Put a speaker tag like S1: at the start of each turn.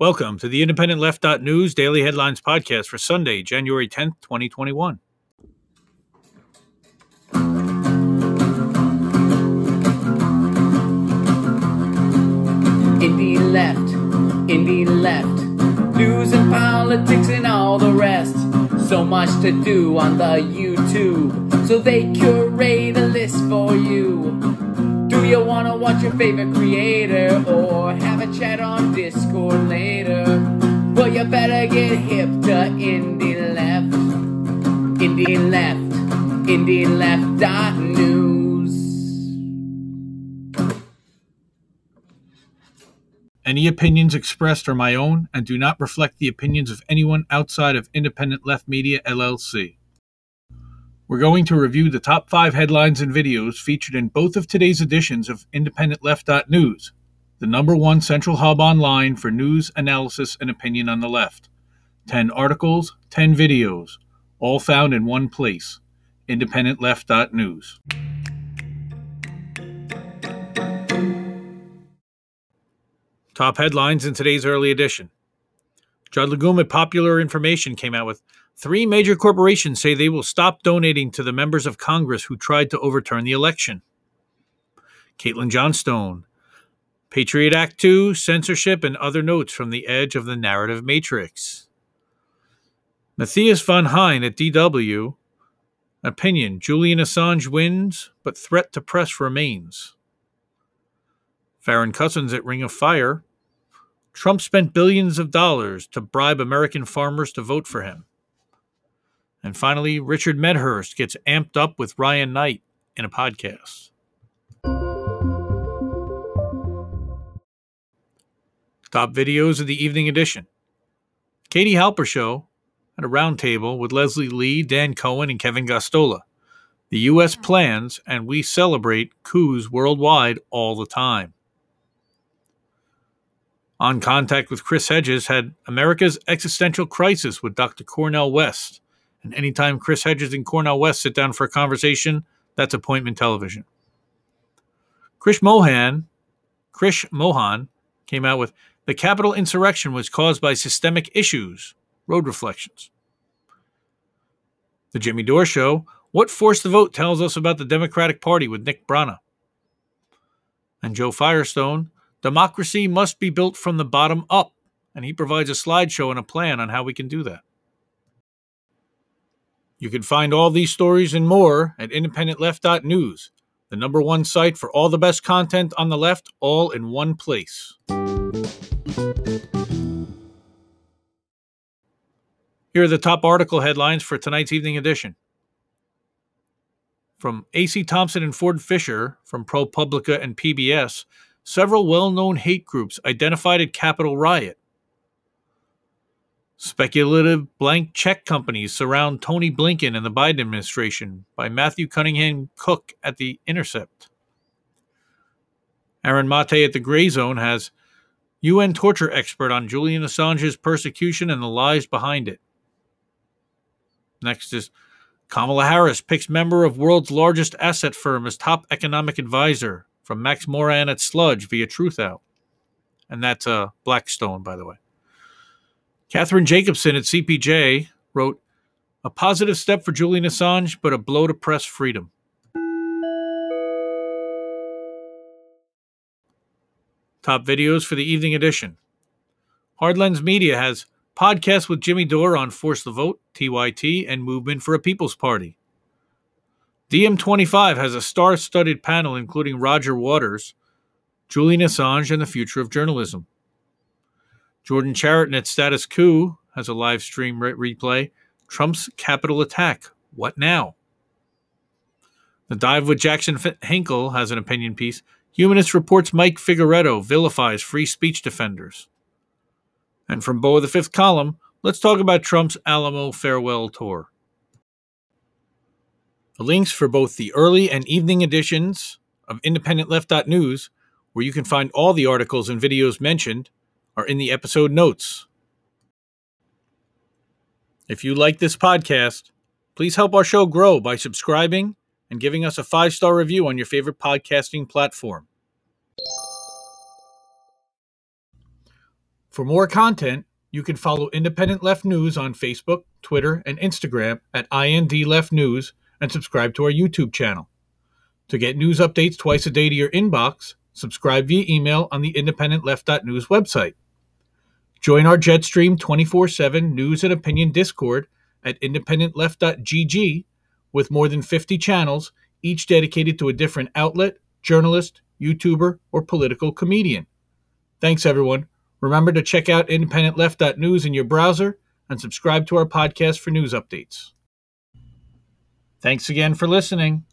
S1: Welcome to the Independent Left News Daily Headlines Podcast for Sunday, January 10th, 2021.
S2: Indie left, indie left, news and politics and all the rest. So much to do on the YouTube, so they curate a list for you. You wanna watch your favorite creator or have a chat on Discord later? Well, you better get hip to indie left, indie left, indie left dot news.
S1: Any opinions expressed are my own and do not reflect the opinions of anyone outside of Independent Left Media LLC. We're going to review the top five headlines and videos featured in both of today's editions of Independent Left News, the number one central hub online for news, analysis, and opinion on the left. 10 articles, 10 videos, all found in one place Independent Left News. Top headlines in today's early edition. Judd Legum at Popular Information came out with three major corporations say they will stop donating to the members of Congress who tried to overturn the election. Caitlin Johnstone, Patriot Act 2, censorship, and other notes from the edge of the narrative matrix. Matthias von Hein at DW, opinion Julian Assange wins, but threat to press remains. Farron Cousins at Ring of Fire. Trump spent billions of dollars to bribe American farmers to vote for him. And finally, Richard Medhurst gets amped up with Ryan Knight in a podcast. Top videos of the evening edition. Katie Halper Show at a roundtable with Leslie Lee, Dan Cohen, and Kevin Gosztola. The U.S. Hmm. plans, and we celebrate coups worldwide all the time. On Contact with Chris Hedges had America's existential crisis with Dr. Cornel West. And anytime Chris Hedges and Cornel West sit down for a conversation, that's appointment television. Krish Mohan, Krish Mohan came out with the Capitol insurrection was caused by systemic issues, road reflections. The Jimmy Dore Show, What Forced the Vote tells us about the Democratic Party with Nick Brana. And Joe Firestone, Democracy must be built from the bottom up, and he provides a slideshow and a plan on how we can do that. You can find all these stories and more at independentleft.news, the number one site for all the best content on the left, all in one place. Here are the top article headlines for tonight's evening edition. From AC Thompson and Ford Fischer from ProPublica and PBS several well known hate groups identified at Capitol Riot. Speculative blank check companies surround Tony Blinken and the Biden administration by Matthew Cunningham Cook at The Intercept. Aaron Mate at The Gray Zone has UN torture expert on Julian Assange's persecution and the lies behind it. Next is Kamala Harris picks member of world's largest asset firm as top economic advisor from Max Moran at Sludge via Truthout. And that's uh, Blackstone, by the way. Katherine Jacobsen at CPJ wrote, A positive step for Julian Assange, but a blow to press freedom. Top videos for the evening edition. Hardlens Media has podcasts with Jimmy Dore on Force the Vote, TYT, and Movement for a People's Party. DiEM25 has a star studded panel including Roger Waters, Julian Assange, and the future of journalism. Jordan Chariton at Status Coup has a live stream re- replay Trump's Capitol attack. What now? The Dive with Jackson Hinkle has an opinion piece. Humanist reports Mike Figueredo vilifies free speech defenders. And from Beau of the Fifth Column, let's talk about Trump's Alamo farewell tour. The links for both the early and evening editions of IndependentLeft.news, where you can find all the articles and videos mentioned, are in the episode notes. If you like this podcast, please help our show grow by subscribing and giving us a five star review on your favorite podcasting platform. For more content, you can follow Independent Left News on Facebook, Twitter, and Instagram at IND Left News and subscribe to our YouTube channel. To get news updates twice a day to your inbox, subscribe via email on the independentleft.news website. Join our Jetstream 24 7 news and opinion Discord at independentleft.gg with more than 50 channels, each dedicated to a different outlet, journalist, YouTuber, or political comedian. Thanks, everyone. Remember to check out independentleft.news in your browser and subscribe to our podcast for news updates. Thanks again for listening.